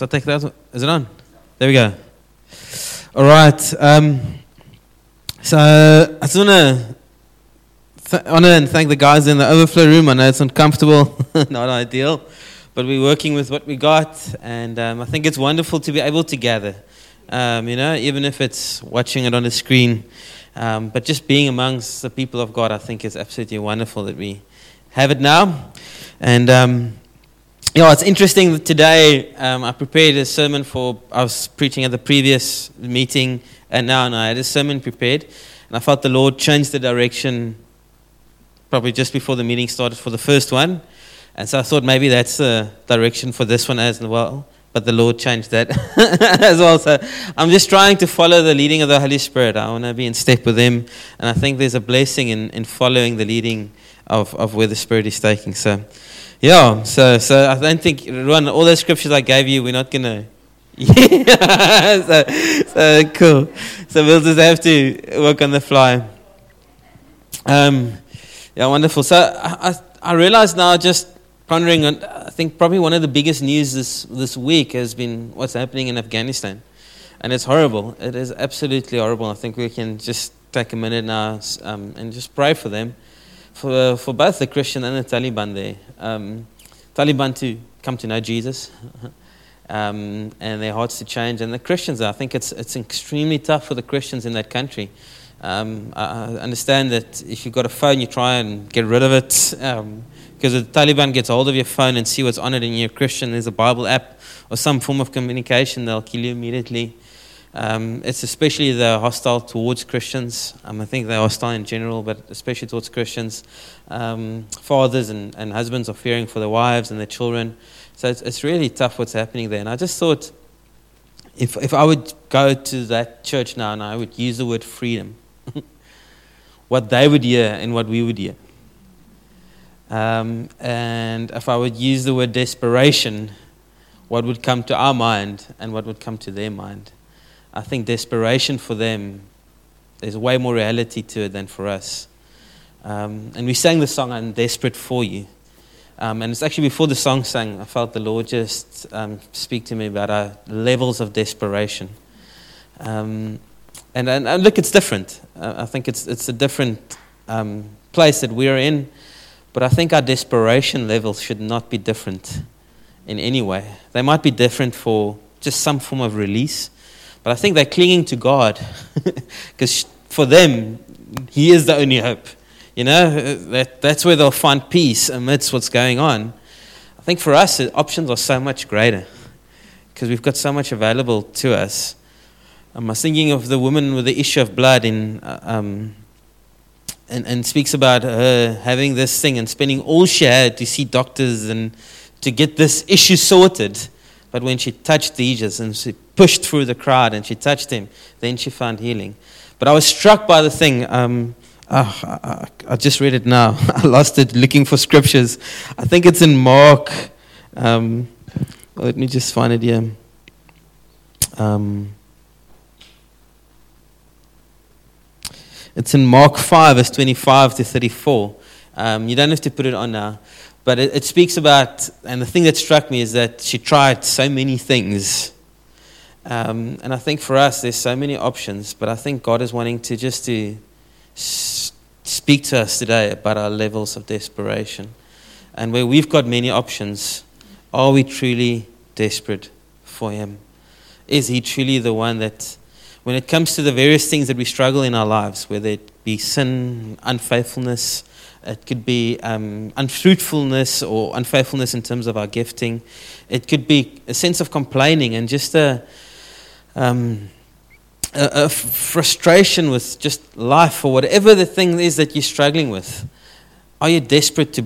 So I take that. Is it on? There we go. All right. Um, so I just want to th- honor and thank the guys in the overflow room. I know it's uncomfortable, not ideal, but we're working with what we got, and um, I think it's wonderful to be able to gather. Um, you know, even if it's watching it on the screen, um, but just being amongst the people of God, I think is absolutely wonderful that we have it now. And um, yeah, it's interesting that today um, I prepared a sermon for, I was preaching at the previous meeting, and now and I had a sermon prepared, and I felt the Lord changed the direction probably just before the meeting started for the first one. And so I thought maybe that's the direction for this one as well. But the Lord changed that as well. So I'm just trying to follow the leading of the Holy Spirit. I want to be in step with Him. And I think there's a blessing in, in following the leading of, of where the Spirit is taking. So, yeah, so, so I don't think, Ruan, all those scriptures I gave you, we're not to. Yeah, so, so cool. So we'll just have to work on the fly. Um, yeah, wonderful. So I, I, I realize now, just pondering on, I think probably one of the biggest news this, this week has been what's happening in Afghanistan. And it's horrible. It is absolutely horrible. I think we can just take a minute now um, and just pray for them, for, for both the Christian and the Taliban there. Um, Taliban to come to know Jesus. Um, and their hearts to change. And the Christians, I think it's, it's extremely tough for the Christians in that country. Um, I understand that if you've got a phone, you try and get rid of it. Um, because the Taliban gets hold of your phone and see what's on it, and you're a Christian, there's a Bible app or some form of communication, they'll kill you immediately. Um, it's especially they're hostile towards Christians. Um, I think they're hostile in general, but especially towards Christians. Um, fathers and, and husbands are fearing for their wives and their children. So it's, it's really tough what's happening there. And I just thought if, if I would go to that church now and I would use the word freedom, what they would hear and what we would hear. Um, and if I would use the word desperation, what would come to our mind and what would come to their mind? I think desperation for them, there's way more reality to it than for us. Um, and we sang the song, I'm Desperate for You. Um, and it's actually before the song sang, I felt the Lord just um, speak to me about our levels of desperation. Um, and, and, and, look, it's different. Uh, I think it's, it's a different um, place that we're in. But I think our desperation levels should not be different in any way. They might be different for just some form of release. But I think they're clinging to God because for them, He is the only hope. You know, that, that's where they'll find peace amidst what's going on. I think for us, options are so much greater because we've got so much available to us. Um, I was thinking of the woman with the issue of blood in, uh, um, and, and speaks about her having this thing and spending all she had to see doctors and to get this issue sorted. But when she touched Jesus and she pushed through the crowd and she touched him, then she found healing. But I was struck by the thing. Um, Oh, I, I, just read it now. I lost it looking for scriptures. I think it's in Mark. Um, let me just find it here. Um, it's in Mark 5, verse 25 to 34. Um, you don't have to put it on now. But it, it speaks about, and the thing that struck me is that she tried so many things. Um, and I think for us, there's so many options, but I think God is wanting to just to speak to us today about our levels of desperation. And where we've got many options, are we truly desperate for Him? Is He truly the one that, when it comes to the various things that we struggle in our lives, whether it be sin, unfaithfulness, it could be um, unfruitfulness or unfaithfulness in terms of our gifting, it could be a sense of complaining and just a. Um, a, a frustration with just life or whatever the thing is that you're struggling with, are you desperate to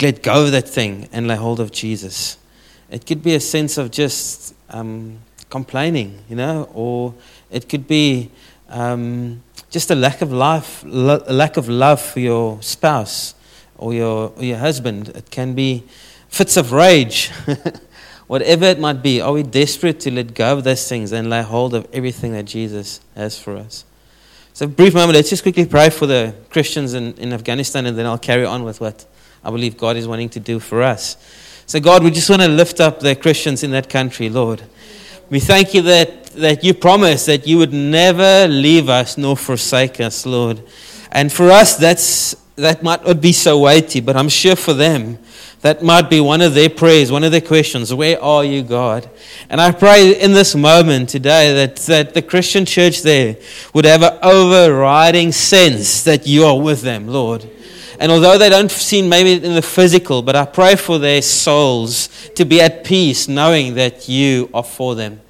let go of that thing and lay hold of Jesus? It could be a sense of just um, complaining, you know, or it could be um, just a lack of life, lo- a lack of love for your spouse or your, or your husband. It can be fits of rage. whatever it might be, are we desperate to let go of those things and lay hold of everything that Jesus has for us? So, brief moment, let's just quickly pray for the Christians in, in Afghanistan, and then I'll carry on with what I believe God is wanting to do for us. So, God, we just want to lift up the Christians in that country, Lord. We thank you that, that you promised that you would never leave us nor forsake us, Lord. And for us, that's, that might not be so weighty, but I'm sure for them, that might be one of their prayers, one of their questions. Where are you, God? And I pray in this moment today that, that the Christian church there would have an overriding sense that you are with them, Lord. And although they don't see maybe in the physical, but I pray for their souls to be at peace, knowing that you are for them.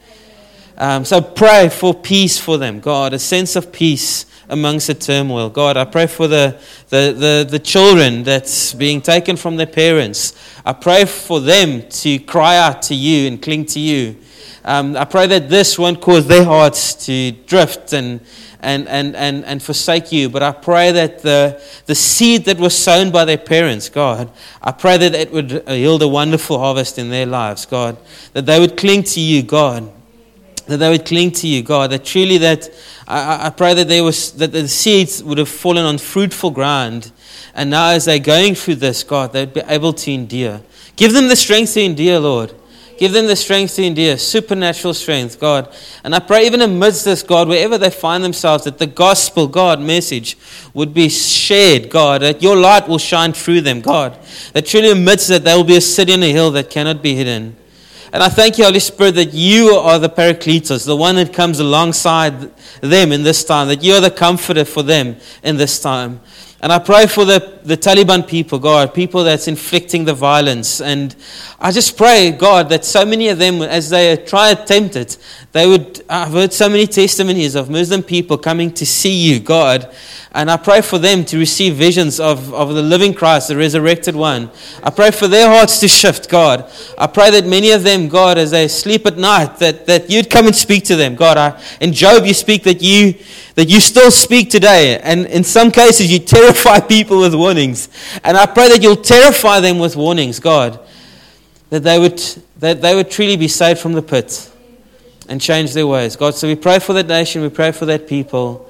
Um, so pray for peace for them, God, a sense of peace amongst the turmoil. God, I pray for the, the, the, the, children that's being taken from their parents. I pray for them to cry out to you and cling to you. Um, I pray that this won't cause their hearts to drift and, and, and, and, and forsake you. But I pray that the, the seed that was sown by their parents, God, I pray that it would yield a wonderful harvest in their lives, God. That they would cling to you, God. That they would cling to you, God. That truly that I, I pray that there was that the seeds would have fallen on fruitful ground. And now as they're going through this, God, they'd be able to endure. Give them the strength to endure, Lord. Give them the strength to endure, supernatural strength, God. And I pray, even amidst this, God, wherever they find themselves, that the gospel, God, message would be shared, God, that your light will shine through them, God. That truly amidst that, there will be a city on a hill that cannot be hidden. And I thank you, Holy Spirit, that you are the Paracletus, the one that comes alongside them in this time, that you are the comforter for them in this time. And I pray for the, the Taliban people, God, people that's inflicting the violence. And I just pray, God, that so many of them, as they try attempt it, they would. I've heard so many testimonies of Muslim people coming to see you, God. And I pray for them to receive visions of, of the living Christ, the resurrected one. I pray for their hearts to shift, God. I pray that many of them, God, as they sleep at night, that, that you'd come and speak to them, God. I, in Job, you speak that you that you still speak today. And in some cases, you terrify people with warnings. And I pray that you'll terrify them with warnings, God, that they would, that they would truly be saved from the pit and change their ways. God, so we pray for that nation, we pray for that people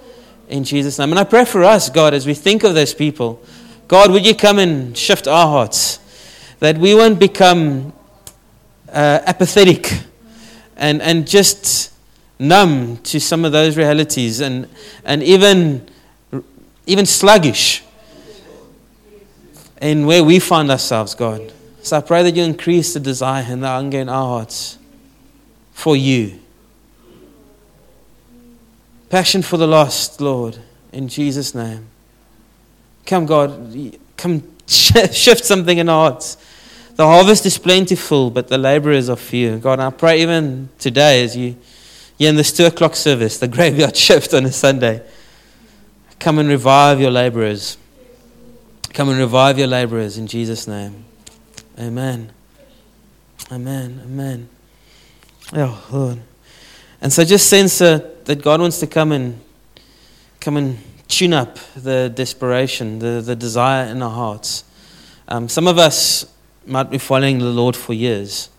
in Jesus' name. And I pray for us, God, as we think of those people. God, would you come and shift our hearts that we won't become uh, apathetic and, and just numb to some of those realities and, and even, even sluggish in where we find ourselves, God. So I pray that you increase the desire and the hunger in our hearts for you. Passion for the lost, Lord, in Jesus' name. Come, God, come shift something in our hearts. The harvest is plentiful, but the laborers are few. God, I pray even today as you here in this two o'clock service, the graveyard shift on a Sunday. Come and revive your laborers. Come and revive your laborers in Jesus' name. Amen. Amen. Amen. Oh, Lord. And so just sense uh, that God wants to come and come and tune up the desperation, the, the desire in our hearts. Um, some of us might be following the Lord for years.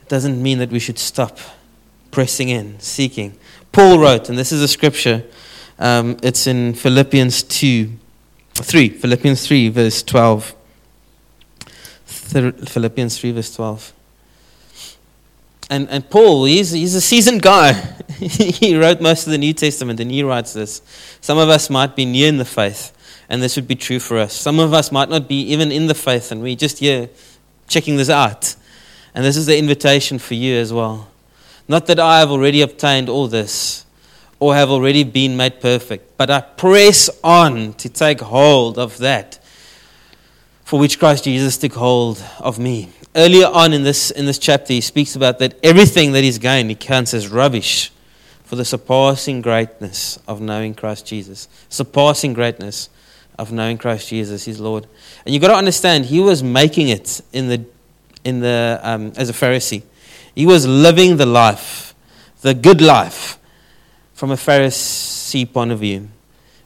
It doesn't mean that we should stop pressing in, seeking. Paul wrote, and this is a scripture, um, it's in Philippians 2, 3, Philippians 3, verse 12. Philippians 3, verse 12. And, and Paul, he's, he's a seasoned guy. he wrote most of the New Testament, and he writes this. Some of us might be new in the faith, and this would be true for us. Some of us might not be even in the faith, and we're just here checking this out. And this is the invitation for you as well. Not that I have already obtained all this or have already been made perfect, but I press on to take hold of that for which Christ Jesus took hold of me. Earlier on in this, in this chapter, he speaks about that everything that he's gained, he counts as rubbish for the surpassing greatness of knowing Christ Jesus. Surpassing greatness of knowing Christ Jesus, his Lord. And you've got to understand, he was making it in the, in the, um, as a Pharisee. He was living the life, the good life, from a Pharisee point of view.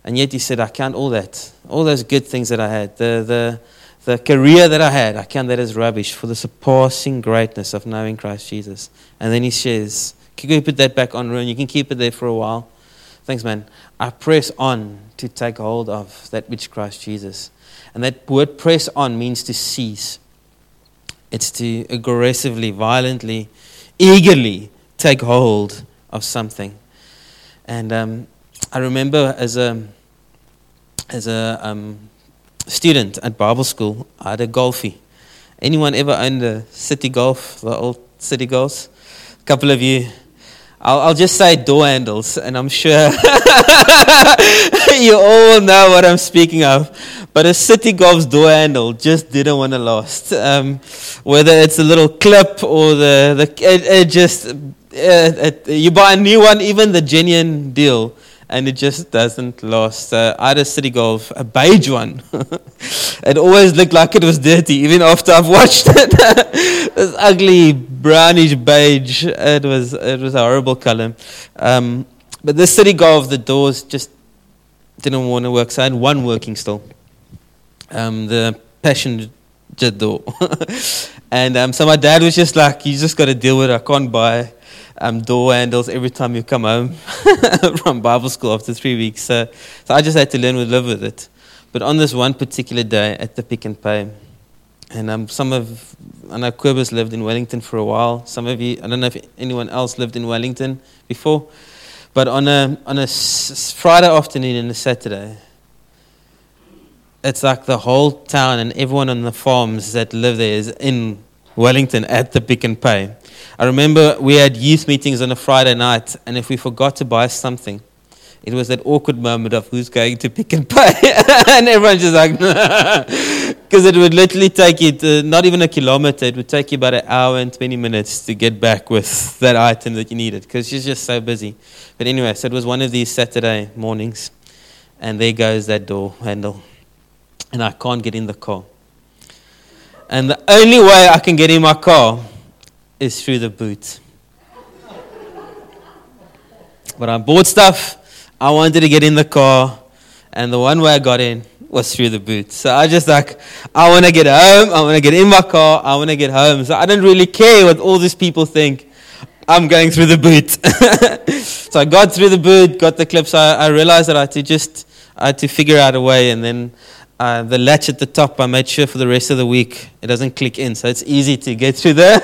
And yet he said, I count all that, all those good things that I had, the, the, the career that I had, I count that as rubbish for the surpassing greatness of knowing Christ Jesus. And then he says, Can you put that back on, Ruan? You can keep it there for a while. Thanks, man. I press on to take hold of that which Christ Jesus. And that word press on means to seize It's to aggressively, violently, eagerly take hold of something. And um, I remember as a, as a um, student at Bible school, I had a golfie. Anyone ever owned a Citi Golf, the old Citi Golfs? A couple of you. I'll, I'll just say door handles, and I'm sure you all know what I'm speaking of. But a Citi Golf's door handle just didn't want to last. Um, whether it's a little clip or the, the it, it just, uh, you buy a new one, even the genuine deal, and it just doesn't last. Uh, I had a Citi Golf, a beige one. it always looked like it was dirty, even after I've watched it. this ugly brownish beige. It was it was a horrible color. Um, but the Citi Golf, the doors just didn't want to work. So I had one working still. Um, the passenger door. and um, so my dad was just like, "You just got to deal with it. I can't buy." Um, door handles every time you come home from Bible school after three weeks. So, so I just had to learn to live with it. But on this one particular day at the Pick n Pay, and um, some of, I know Quibus lived in Wellington for a while. Some of you, I don't know if anyone else lived in Wellington before, but on a, on a s- Friday afternoon and a Saturday, it's like the whole town and everyone on the farms that live there is in Wellington at the Pick n Pay. I remember we had youth meetings on a Friday night, and if we forgot to buy something, it was that awkward moment of who's going to pick and pay. and everyone's just like, because it would literally take you to, not even a kilometer, it would take you about an hour and 20 minutes to get back with that item that you needed because she's just so busy. But anyway, so it was one of these Saturday mornings, and there goes that door handle, and I can't get in the car. And the only way I can get in my car is through the boot. but I bought stuff. I wanted to get in the car, and the one way I got in was through the boot. So I just like, I want to get home. I want to get in my car. I want to get home. So I don't really care what all these people think. I'm going through the boot. so I got through the boot, got the clips. I, I realized that I had to just, I had to figure out a way, and then uh, the latch at the top, I made sure for the rest of the week it doesn't click in, so it's easy to get through there.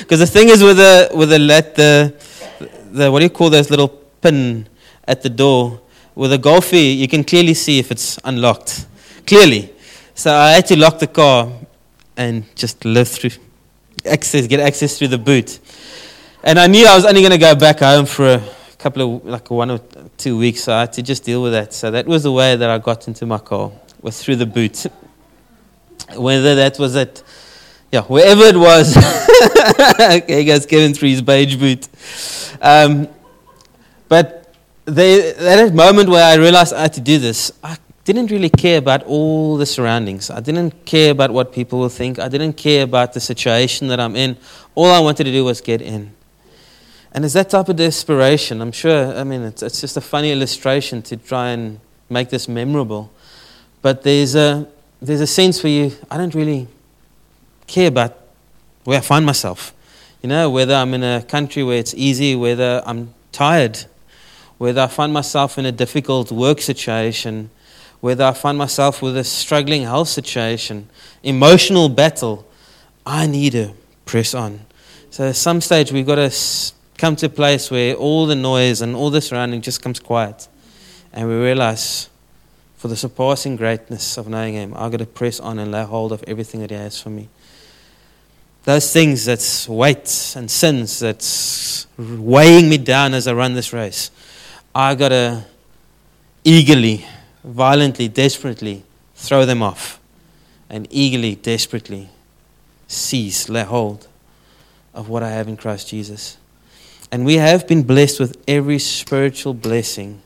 Because the thing is with the with the let the the what do you call those little pin at the door with a golfie, you can clearly see if it's unlocked, clearly. So I had to lock the car and just live through access, get access through the boot. And I knew I was only going to go back home for a couple of like one or two weeks, so I had to just deal with that. So that was the way that I got into my car was through the boot. Whether that was at, yeah, wherever it was. okay, guys, Kevin through his beige boot. Um, but there, that moment where I realized I had to do this, I didn't really care about all the surroundings. I didn't care about what people will think. I didn't care about the situation that I'm in. All I wanted to do was get in. And it's that type of desperation. I'm sure, I mean, it's, it's just a funny illustration to try and make this memorable. But there's a, there's a sense where you, I don't really care about where I find myself. You know, whether I'm in a country where it's easy, whether I'm tired, whether I find myself in a difficult work situation, whether I find myself with a struggling health situation, emotional battle, I need to press on. So at some stage, we've got to come to a place where all the noise and all the surrounding just comes quiet. And we realize for the surpassing greatness of knowing Him, I've got to press on and lay hold of everything that He has for me. Those things that's weights and sins that's weighing me down as I run this race, I've got to eagerly, violently, desperately throw them off and eagerly, desperately seize, lay hold of what I have in Christ Jesus. And we have been blessed with every spiritual blessing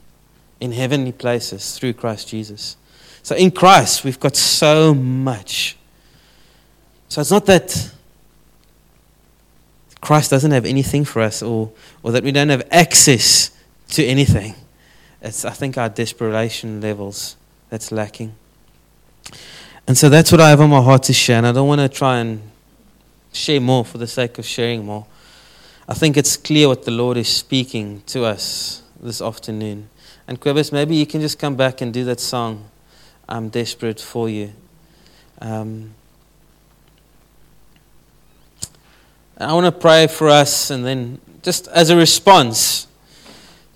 in heavenly places through Christ Jesus. So in Christ, we've got so much. So it's not that Christ doesn't have anything for us or, or that we don't have access to anything. It's, I think, our desperation levels that's lacking. And so that's what I have on my heart to share. And I don't want to try and share more for the sake of sharing more. I think it's clear what the Lord is speaking to us this afternoon. And Quebis, maybe you can just come back and do that song, I'm Desperate for You. Um, I want to pray for us and then just as a response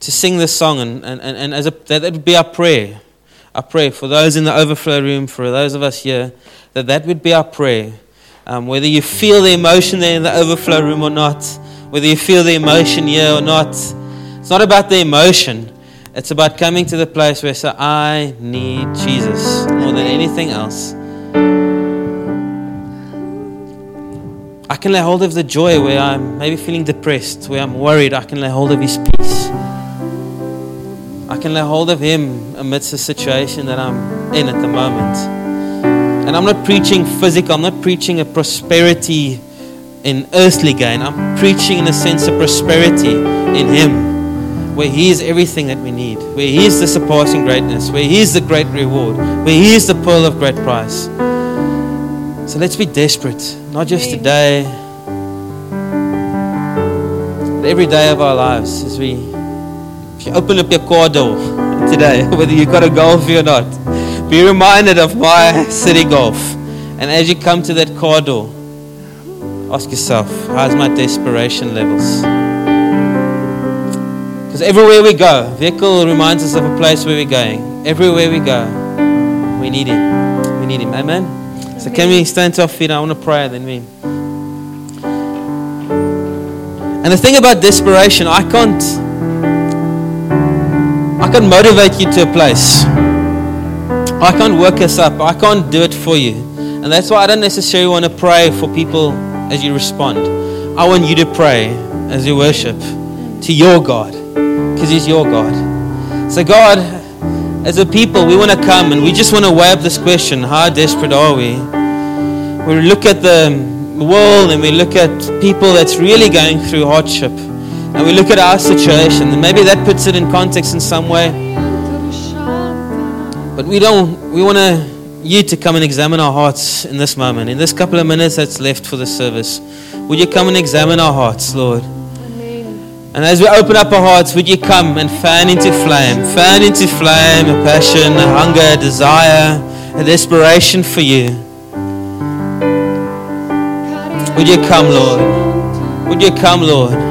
to sing this song and, and, and, and as a, that, would be our prayer. Our prayer for those in the overflow room, for those of us here, that that would be our prayer. Um, whether you feel the emotion there in the overflow room or not, whether you feel the emotion here or not, it's not about the emotion. It's about coming to the place where say, I need Jesus more than anything else. I can lay hold of the joy where I'm maybe feeling depressed, where I'm worried. I can lay hold of His peace. I can lay hold of Him amidst the situation that I'm in at the moment. And I'm not preaching physical, I'm not preaching a prosperity in earthly gain. I'm preaching in a sense of prosperity in Him, where He is everything that we need, where He is the surpassing greatness, where He is the great reward, where He is the pearl of great price. So let's be desperate, not just today, but every day of our lives. As we, if you open up your car door today, whether you've got a golf or not, be reminded of my Citi Golf. And as you come to that car door, ask yourself, how's my desperation levels? Because everywhere we go, vehicle reminds us of a place where we're going. Everywhere we go, we need Him. We need Him. Amen. So can we stand to our feet? I want to pray, then we. And the thing about desperation, I can't. I can't motivate you to a place. I can't work us up. I can't do it for you. And that's why I don't necessarily want to pray for people as you respond. I want you to pray as you worship to your God, because He's your God. So, God, as a people, we want to come and we just want to weigh up this question how desperate are we? We look at the world and we look at people that's really going through hardship. And we look at our situation, and maybe that puts it in context in some way. But we don't, we want to you to come and examine our hearts in this moment, in this couple of minutes that's left for the service. Would you come and examine our hearts, Lord? And as we open up our hearts, would you come and fan into flame, fan into flame a passion, a hunger, a desire, a desperation for you? Would you come, Lord? Would you come, Lord?